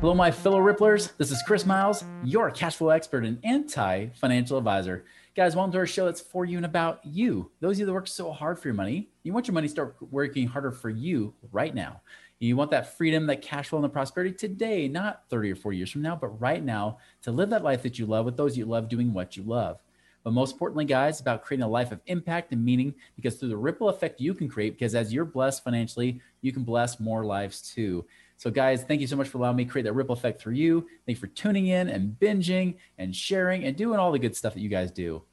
Hello, my fellow Ripplers. This is Chris Miles, your cash flow expert and anti financial advisor. Guys, welcome to our show that's for you and about you. Those of you that work so hard for your money, you want your money to start working harder for you right now. You want that freedom, that cash flow, and the prosperity today, not 30 or 40 years from now, but right now to live that life that you love with those you love doing what you love. But most importantly, guys, about creating a life of impact and meaning because through the ripple effect you can create, because as you're blessed financially, you can bless more lives too. So, guys, thank you so much for allowing me to create that ripple effect through you. Thank you for tuning in and binging and sharing and doing all the good stuff that you guys do.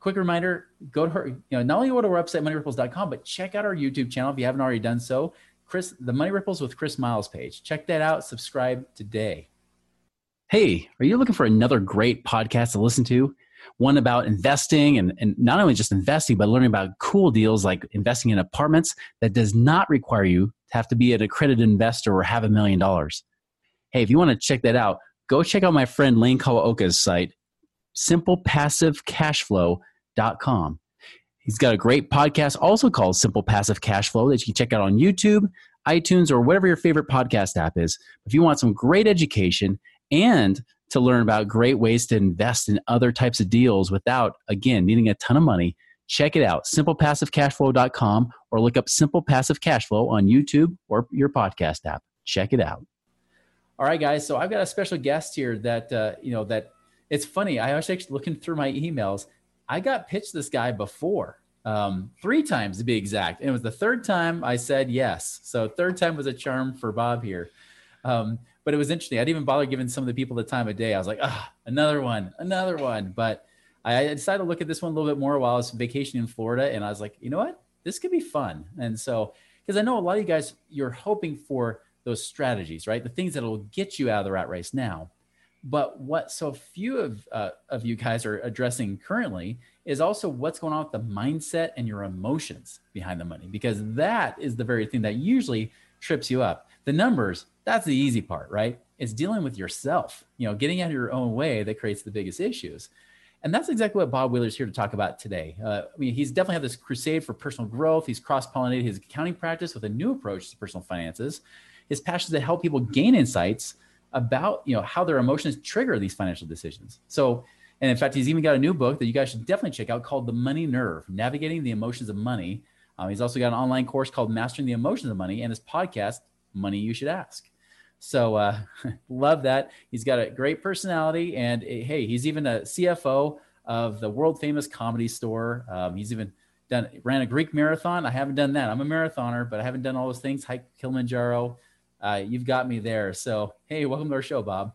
Quick reminder go to her, you know, not only go to our website, moneyripples.com, but check out our YouTube channel if you haven't already done so. Chris, the Money Ripples with Chris Miles page. Check that out. Subscribe today. Hey, are you looking for another great podcast to listen to? One about investing and, and not only just investing, but learning about cool deals like investing in apartments that does not require you to have to be an accredited investor or have a million dollars. Hey, if you want to check that out, go check out my friend Lane Kawaoka's site, simplepassivecashflow.com. He's got a great podcast also called Simple Passive Cash Flow that you can check out on YouTube, iTunes, or whatever your favorite podcast app is. If you want some great education and to learn about great ways to invest in other types of deals without, again, needing a ton of money, check it out, simplepassivecashflow.com, or look up Simple Passive Cash Flow on YouTube or your podcast app. Check it out. All right, guys. So I've got a special guest here that, uh, you know, that it's funny. I was actually looking through my emails I got pitched this guy before, um, three times to be exact. And it was the third time I said yes. So third time was a charm for Bob here. Um, but it was interesting. I didn't even bother giving some of the people the time of day. I was like, ah, another one, another one. But I decided to look at this one a little bit more while I was vacationing in Florida. And I was like, you know what? This could be fun. And so, because I know a lot of you guys, you're hoping for those strategies, right? The things that will get you out of the rat race now. But what so few of, uh, of you guys are addressing currently is also what's going on with the mindset and your emotions behind the money, because that is the very thing that usually trips you up. The numbers, that's the easy part, right? It's dealing with yourself, you know, getting out of your own way that creates the biggest issues. And that's exactly what Bob Wheeler's here to talk about today. Uh, I mean, he's definitely had this crusade for personal growth. He's cross pollinated his accounting practice with a new approach to personal finances. His passion is to help people gain insights about you know how their emotions trigger these financial decisions. So, and in fact, he's even got a new book that you guys should definitely check out called The Money Nerve: Navigating the Emotions of Money. Um, he's also got an online course called Mastering the Emotions of Money, and his podcast Money You Should Ask. So, uh, love that. He's got a great personality, and uh, hey, he's even a CFO of the world famous comedy store. Um, he's even done ran a Greek marathon. I haven't done that. I'm a marathoner, but I haven't done all those things. Hike Kilimanjaro uh, you've got me there. So, hey, welcome to our show, Bob.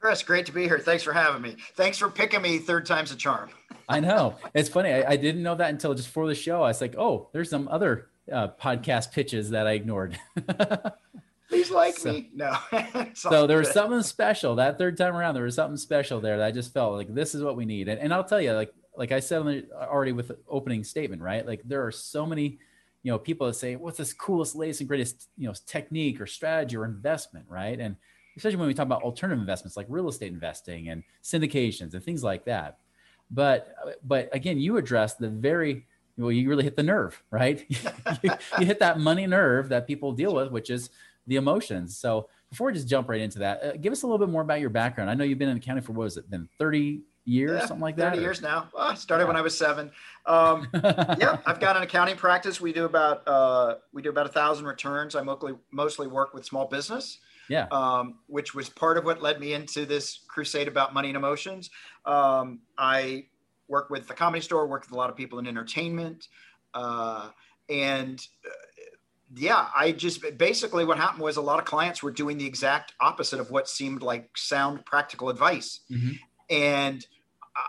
Chris, great to be here. Thanks for having me. Thanks for picking me third time's a charm. I know. It's funny. I, I, didn't know that until just for the show. I was like, oh, there's some other uh, podcast pitches that I ignored. Please like so, me. No. so there was something special that third time around. There was something special there that I just felt like this is what we need. And, and I'll tell you, like like I said already with the opening statement, right? Like there are so many you know people that say what's this coolest latest and greatest you know technique or strategy or investment right and especially when we talk about alternative investments like real estate investing and syndications and things like that but but again you address the very well you really hit the nerve right you, you, hit that money nerve that people deal with which is the emotions so before we just jump right into that uh, give us a little bit more about your background i know you've been in accounting for what has it been 30 years, yeah, something like that? 30 years now. I started yeah. when I was seven. Um, yeah, I've got an accounting practice. We do about uh, we do about a thousand returns. I mostly mostly work with small business. Yeah. Um, which was part of what led me into this crusade about money and emotions. Um, I work with the comedy store, work with a lot of people in entertainment, uh, and uh, yeah, I just basically what happened was a lot of clients were doing the exact opposite of what seemed like sound practical advice. Mm-hmm. And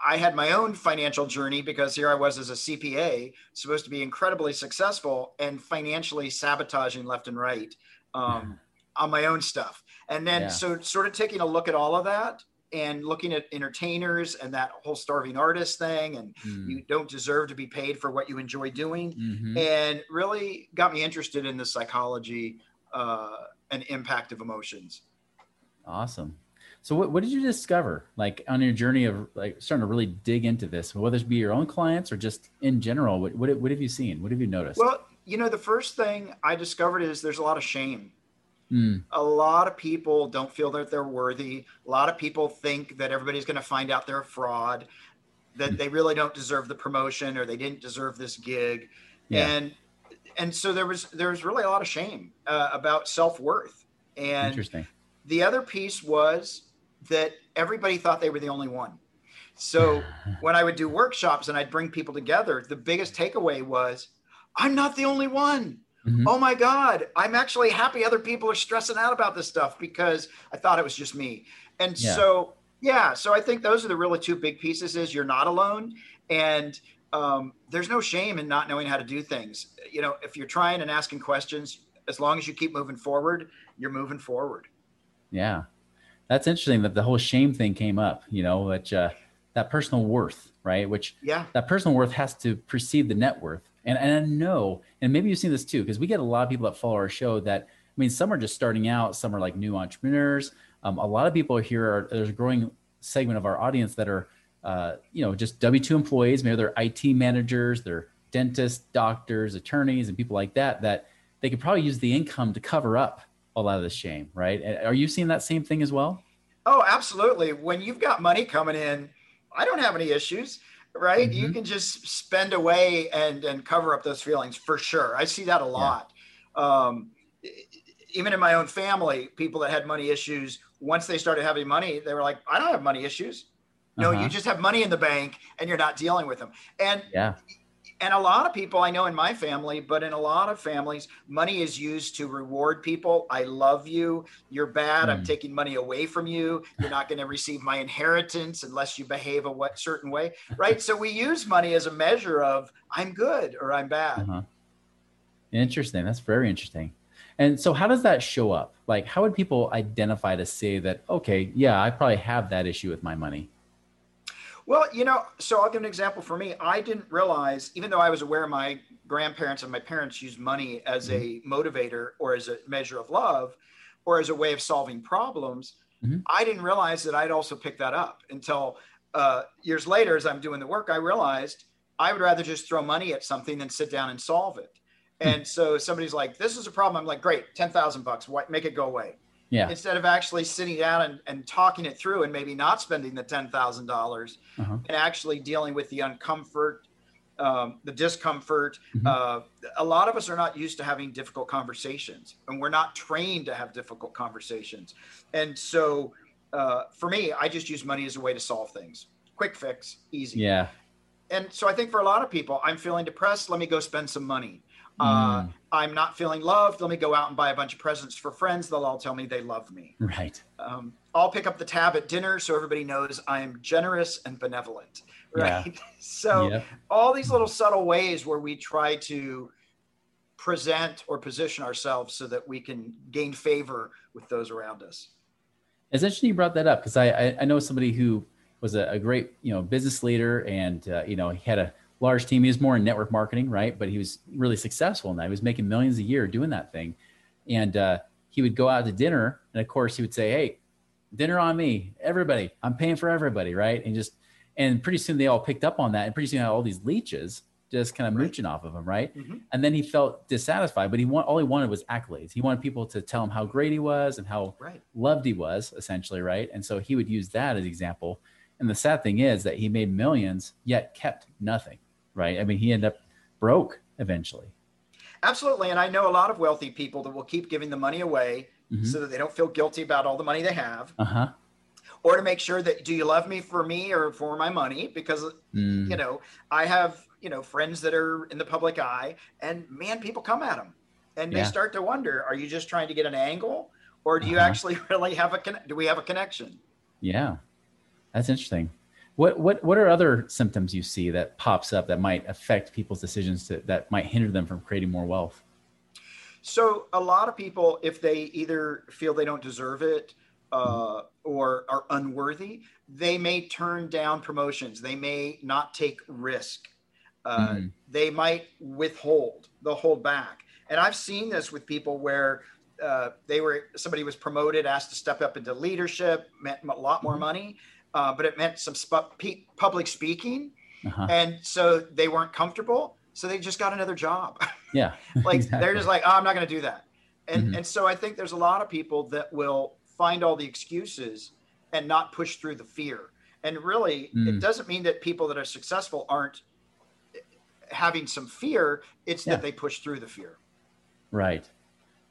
I had my own financial journey because here I was as a CPA, supposed to be incredibly successful and financially sabotaging left and right um, on my own stuff. And then, yeah. so sort of taking a look at all of that, and looking at entertainers and that whole starving artist thing and mm. you don't deserve to be paid for what you enjoy doing. Mm-hmm. and really got me interested in the psychology uh, and impact of emotions. Awesome. So what, what did you discover like on your journey of like starting to really dig into this whether it be your own clients or just in general? What, what, what have you seen? What have you noticed? Well you know the first thing i discovered is there's a lot of shame Mm. A lot of people don't feel that they're worthy. A lot of people think that everybody's going to find out they're a fraud, that mm. they really don't deserve the promotion or they didn't deserve this gig. Yeah. And and so there was there was really a lot of shame uh, about self-worth. And Interesting. the other piece was that everybody thought they were the only one. So when I would do workshops and I'd bring people together, the biggest takeaway was I'm not the only one. Mm-hmm. Oh my God, I'm actually happy other people are stressing out about this stuff because I thought it was just me. And yeah. so, yeah, so I think those are the really two big pieces is you're not alone and um, there's no shame in not knowing how to do things. You know, if you're trying and asking questions, as long as you keep moving forward, you're moving forward. Yeah. That's interesting that the whole shame thing came up, you know, which, uh, that personal worth, right? Which yeah, that personal worth has to precede the net worth. And, and I know, and maybe you've seen this too, because we get a lot of people that follow our show that, I mean, some are just starting out, some are like new entrepreneurs. Um, a lot of people here are, there's a growing segment of our audience that are, uh, you know, just W 2 employees, maybe they're IT managers, they're dentists, doctors, attorneys, and people like that, that they could probably use the income to cover up a lot of the shame, right? Are you seeing that same thing as well? Oh, absolutely. When you've got money coming in, I don't have any issues right? Mm-hmm. You can just spend away and and cover up those feelings for sure. I see that a lot. Yeah. Um, even in my own family, people that had money issues, once they started having money, they were like, I don't have money issues. No, uh-huh. you just have money in the bank and you're not dealing with them. And yeah and a lot of people I know in my family, but in a lot of families, money is used to reward people. I love you. You're bad. Mm. I'm hmm. taking money away from you. You're not going to receive my inheritance unless you behave a what certain way, right? so we use money as a measure of I'm good or I'm bad. Uh-huh. Interesting. That's very interesting. And so, how does that show up? Like, how would people identify to say that, okay, yeah, I probably have that issue with my money? Well, you know, so I'll give an example for me. I didn't realize, even though I was aware my grandparents and my parents used money as a mm-hmm. motivator or as a measure of love or as a way of solving problems, mm-hmm. I didn't realize that I'd also picked that up until uh, years later, as I'm doing the work, I realized I would rather just throw money at something than sit down and solve it. Hmm. And so somebody's like, "This is a problem." I'm like, "Great, ten thousand bucks. Make it go away." Yeah. Instead of actually sitting down and, and talking it through and maybe not spending the ten thousand dollars uh-huh. and actually dealing with the uncomfort, um, the discomfort. Mm-hmm. Uh, a lot of us are not used to having difficult conversations, and we're not trained to have difficult conversations. And so, uh, for me, I just use money as a way to solve things. Quick fix, easy. Yeah. And so I think for a lot of people, I'm feeling depressed. Let me go spend some money. Uh, mm. I'm not feeling loved. Let me go out and buy a bunch of presents for friends. They'll all tell me they love me. Right. Um, I'll pick up the tab at dinner so everybody knows I am generous and benevolent. Right. Yeah. so yeah. all these little subtle ways where we try to present or position ourselves so that we can gain favor with those around us. It's interesting you brought that up because I, I, I know somebody who was a, a great you know business leader and uh, you know he had a large team. He was more in network marketing, right? But he was really successful in that. He was making millions a year doing that thing. And uh, he would go out to dinner. And of course, he would say, Hey, dinner on me, everybody. I'm paying for everybody, right? And just, and pretty soon they all picked up on that. And pretty soon had all these leeches just kind of right. mooching off of him, right? Mm-hmm. And then he felt dissatisfied, but he want, all he wanted was accolades. He wanted people to tell him how great he was and how right. loved he was, essentially, right? And so he would use that as example. And the sad thing is that he made millions yet kept nothing right? I mean, he ended up broke eventually. Absolutely. And I know a lot of wealthy people that will keep giving the money away mm-hmm. so that they don't feel guilty about all the money they have. Uh-huh. Or to make sure that do you love me for me or for my money? Because mm. you know, I have, you know, friends that are in the public eye and man, people come at them and they yeah. start to wonder, are you just trying to get an angle? Or do you uh-huh. actually really have a con- do we have a connection? Yeah. That's interesting. What what what are other symptoms you see that pops up that might affect people's decisions to, that might hinder them from creating more wealth? So a lot of people, if they either feel they don't deserve it, uh, or are unworthy, they may turn down promotions. They may not take risk. Uh, mm-hmm. They might withhold. They'll hold back. And I've seen this with people where uh, they were somebody was promoted, asked to step up into leadership, meant a lot more mm-hmm. money, uh, but it meant some sp- public speaking, uh-huh. and so they weren't comfortable. So they just got another job. Yeah, like exactly. they're just like, oh, I'm not going to do that. And mm-hmm. and so I think there's a lot of people that will find all the excuses and not push through the fear. And really, mm. it doesn't mean that people that are successful aren't having some fear. It's yeah. that they push through the fear. Right.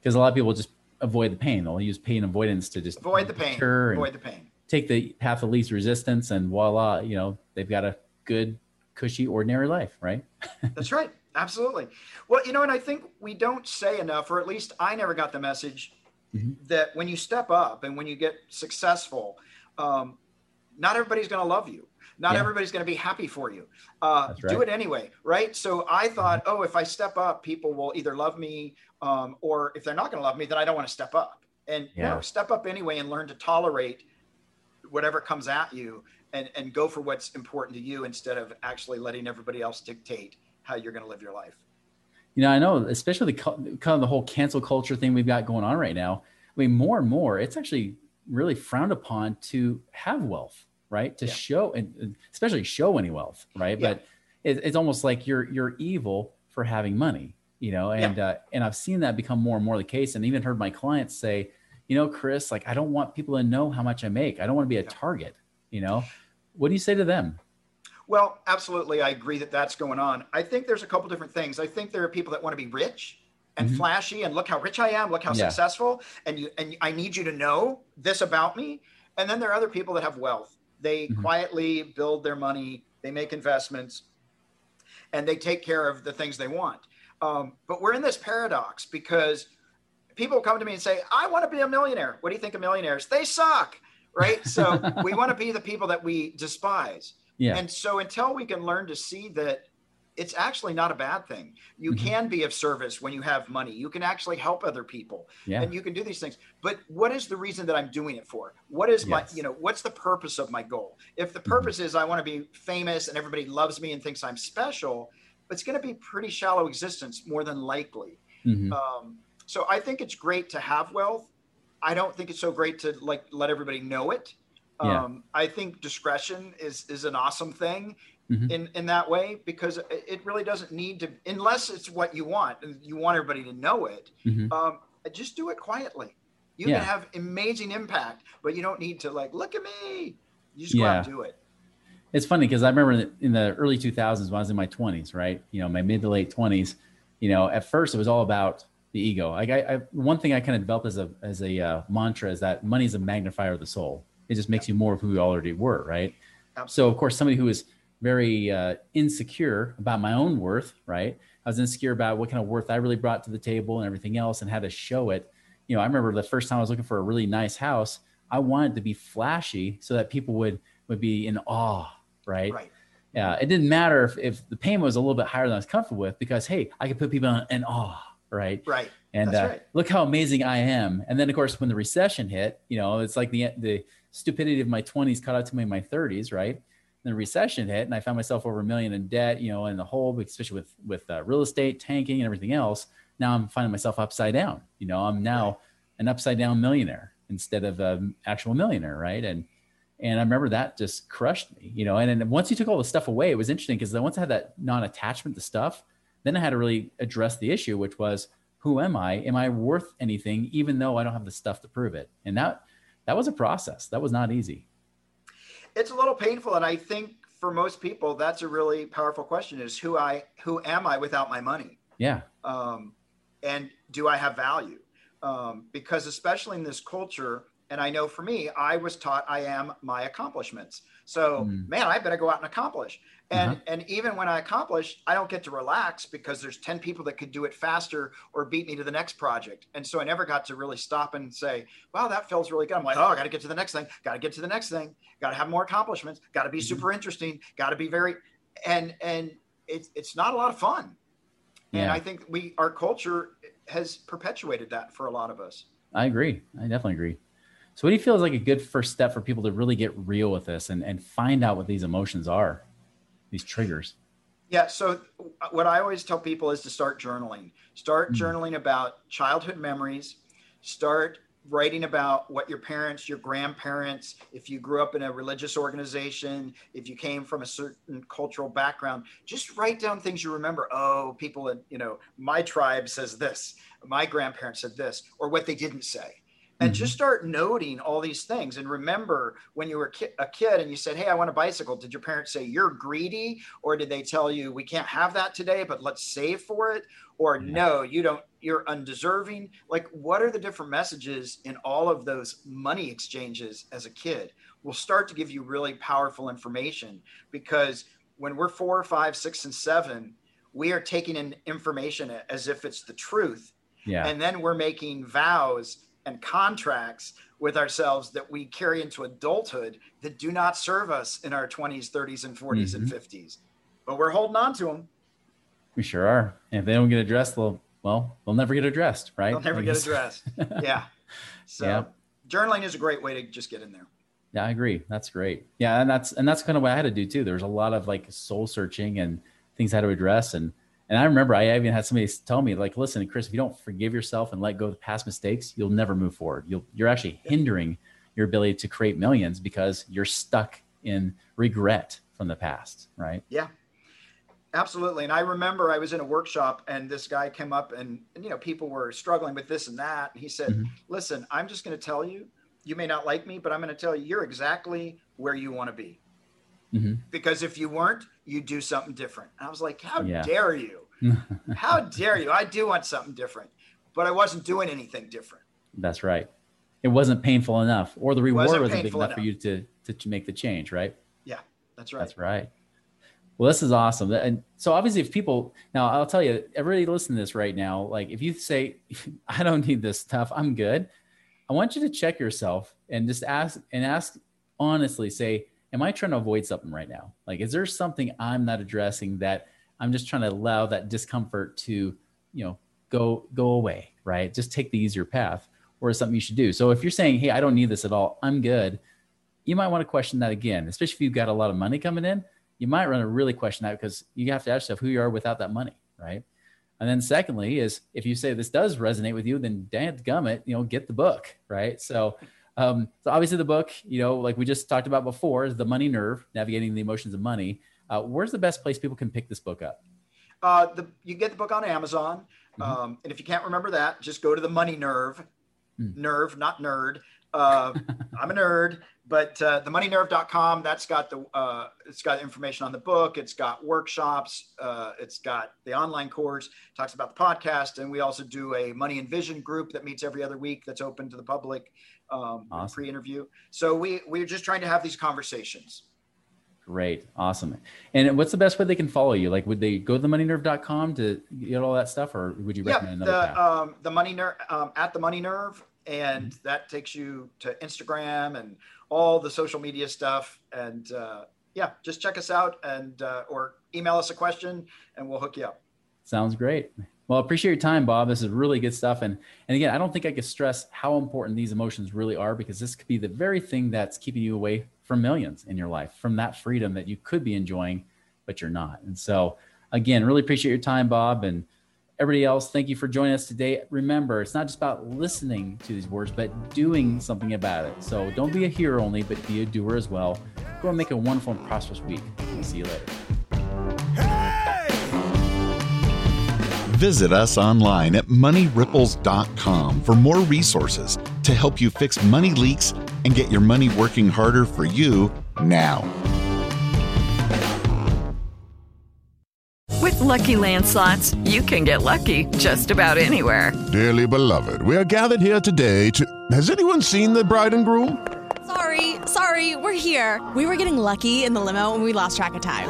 Because a lot of people just avoid the pain. They'll use pain avoidance to just avoid the pain. Avoid the pain. Take the path of least resistance, and voila, you know they've got a good, cushy, ordinary life, right? That's right. Absolutely. Well, you know, and I think we don't say enough, or at least I never got the message mm-hmm. that when you step up and when you get successful, um, not everybody's going to love you. Not yeah. everybody's going to be happy for you. Uh, right. Do it anyway, right? So I mm-hmm. thought, oh, if I step up, people will either love me, um, or if they're not going to love me, then I don't want to step up. And yeah. no, step up anyway and learn to tolerate whatever comes at you, and and go for what's important to you instead of actually letting everybody else dictate how you're going to live your life. You know, I know, especially the kind of the whole cancel culture thing we've got going on right now. I mean, more and more, it's actually really frowned upon to have wealth, right? To yeah. show and especially show any wealth, right? Yeah. But it, it's almost like you're you're evil for having money, you know. And yeah. uh, and I've seen that become more and more the case, and even heard my clients say, you know, Chris, like I don't want people to know how much I make. I don't want to be a target, you know. What do you say to them? Well, absolutely, I agree that that's going on. I think there's a couple different things. I think there are people that want to be rich and mm-hmm. flashy and look how rich I am, look how yeah. successful, and you and I need you to know this about me. And then there are other people that have wealth. They mm-hmm. quietly build their money, they make investments, and they take care of the things they want. Um, but we're in this paradox because people come to me and say, "I want to be a millionaire." What do you think of millionaires? They suck, right? So we want to be the people that we despise. Yeah. And so until we can learn to see that it's actually not a bad thing. You mm-hmm. can be of service when you have money. You can actually help other people yeah. and you can do these things. But what is the reason that I'm doing it for? What is yes. my, you know, what's the purpose of my goal? If the mm-hmm. purpose mm-hmm. is I want to be famous and everybody loves me and thinks I'm special, it's going to be pretty shallow existence more than likely. Mm-hmm. Um, so I think it's great to have wealth. I don't think it's so great to like let everybody know it. Yeah. Um, I think discretion is is an awesome thing mm-hmm. in in that way because it really doesn't need to unless it's what you want and you want everybody to know it. Mm-hmm. Um, just do it quietly. You yeah. can have amazing impact, but you don't need to like look at me. You just go yeah. out and do it. It's funny because I remember in the early 2000s when I was in my 20s, right? You know, my mid to late 20s. You know, at first it was all about the ego. Like I, I one thing I kind of developed as a as a uh, mantra is that money is a magnifier of the soul. It just makes you more of who you already were, right? Absolutely. So of course, somebody who is very uh, insecure about my own worth, right? I was insecure about what kind of worth I really brought to the table and everything else, and had to show it. You know, I remember the first time I was looking for a really nice house, I wanted to be flashy so that people would would be in awe, right? Right. Yeah, it didn't matter if, if the payment was a little bit higher than I was comfortable with because hey, I could put people in, in awe, right? Right. And uh, right. look how amazing I am. And then of course, when the recession hit, you know, it's like the the stupidity of my 20s caught up to me in my 30s, right? the recession hit and I found myself over a million in debt, you know, in the hole, especially with with uh, real estate tanking and everything else. Now I'm finding myself upside down. You know, I'm now an upside down millionaire instead of an actual millionaire, right? And and I remember that just crushed me, you know. And then once you took all the stuff away, it was interesting because once I had that non-attachment to stuff, then I had to really address the issue, which was who am I? Am I worth anything, even though I don't have the stuff to prove it? And that that was a process. That was not easy it's a little painful and i think for most people that's a really powerful question is who i who am i without my money yeah um, and do i have value um, because especially in this culture and i know for me i was taught i am my accomplishments so mm. man i better go out and accomplish and uh-huh. and even when i accomplish i don't get to relax because there's 10 people that could do it faster or beat me to the next project and so i never got to really stop and say wow that feels really good i'm like oh i got to get to the next thing got to get to the next thing got to have more accomplishments got to be mm-hmm. super interesting got to be very and and it's it's not a lot of fun yeah. and i think we our culture has perpetuated that for a lot of us i agree i definitely agree So, what do you feel is like a good first step for people to really get real with this and, and find out what these emotions are, these triggers? Yeah. So, what I always tell people is to start journaling. Start mm-hmm. journaling about childhood memories. Start writing about what your parents, your grandparents, if you grew up in a religious organization, if you came from a certain cultural background, just write down things you remember. Oh, people in, you know, my tribe says this, my grandparents said this, or what they didn't say and just mm-hmm. start noting all these things. And remember when you were a kid and you said hey i want a bicycle did your parents say you're greedy? Or did they tell you we can't have that today but let's save for it? Or no you don't you're undeserving. Like what are the different messages in all of those money exchanges as a kid will start to give you really powerful information? Because when we're four five six and seven we are taking in information as if it's the truth. Yeah. and then we're making vows and contracts with ourselves that we carry into adulthood that do not serve us in our 20s, 30s, and 40s mm-hmm. and 50s. But we're holding on to them. We sure are. And if they don't get addressed, they'll, well, they'll never get addressed, right? They'll never get addressed. yeah. So yeah. journaling is a great way to just get in there. Yeah, I agree. That's great. Yeah, and that's and that's kind of what I had to do too. There was a lot of like soul searching and things I had to address. And and I remember I even had somebody tell me, like, listen, Chris, if you don't forgive yourself and let go of past mistakes, you'll never move forward. You'll, you're actually hindering your ability to create millions because you're stuck in regret from the past, right? Yeah, absolutely. And I remember I was in a workshop and this guy came up and, and you know, people were struggling with this and that. And he said, mm-hmm. listen, I'm just going to tell you, you may not like me, but I'm going to tell you, you're exactly where you want to be. Mm-hmm. Because if you weren't, you'd do something different. And I was like, how yeah. dare you? how dare you? I do want something different, but I wasn't doing anything different. That's right. It wasn't painful enough, or the reward wasn't, wasn't big enough, enough, for you to, to, to make the change, right? Yeah, that's right. That's right. Well, this is awesome. And so obviously if people now I'll tell you, everybody listen to this right now. Like if you say, I don't need this stuff, I'm good. I want you to check yourself and just ask and ask honestly, say, am I trying to avoid something right now? Like, is there something I'm not addressing that I'm just trying to allow that discomfort to, you know, go go away, right? Just take the easier path, or something you should do. So if you're saying, hey, I don't need this at all, I'm good, you might want to question that again, especially if you've got a lot of money coming in. You might want to really question that because you have to ask yourself who you are without that money, right? And then secondly is if you say this does resonate with you, then dad gummit, you know, get the book, right? So um, so obviously the book, you know, like we just talked about before, is the Money Nerve: Navigating the Emotions of Money. Uh, where's the best place people can pick this book up? Uh, the, you get the book on Amazon, mm-hmm. um, and if you can't remember that, just go to the Money Nerve, mm. Nerve, not nerd. Uh, I'm a nerd, but uh, themoneynerve.com. That's got the uh, it's got information on the book. It's got workshops. Uh, it's got the online course. Talks about the podcast, and we also do a Money and Vision group that meets every other week. That's open to the public um, awesome. pre-interview. So we we're just trying to have these conversations. Great, awesome. And what's the best way they can follow you? Like, would they go to themoneynerve.com to get all that stuff, or would you recommend yeah, another the? Um, the Money Nerve um, at the Money Nerve, and mm-hmm. that takes you to Instagram and all the social media stuff. And uh, yeah, just check us out and uh, or email us a question, and we'll hook you up. Sounds great. Well, I appreciate your time, Bob. This is really good stuff. And and again, I don't think I could stress how important these emotions really are because this could be the very thing that's keeping you away from millions in your life, from that freedom that you could be enjoying, but you're not. And so again, really appreciate your time, Bob. And everybody else, thank you for joining us today. Remember, it's not just about listening to these words, but doing something about it. So don't be a hearer only, but be a doer as well. Go and make a wonderful and prosperous week. We'll see you later. Visit us online at moneyripples.com for more resources to help you fix money leaks and get your money working harder for you now. With lucky landslots, you can get lucky just about anywhere. Dearly beloved, we are gathered here today to. Has anyone seen the bride and groom? Sorry, sorry, we're here. We were getting lucky in the limo and we lost track of time.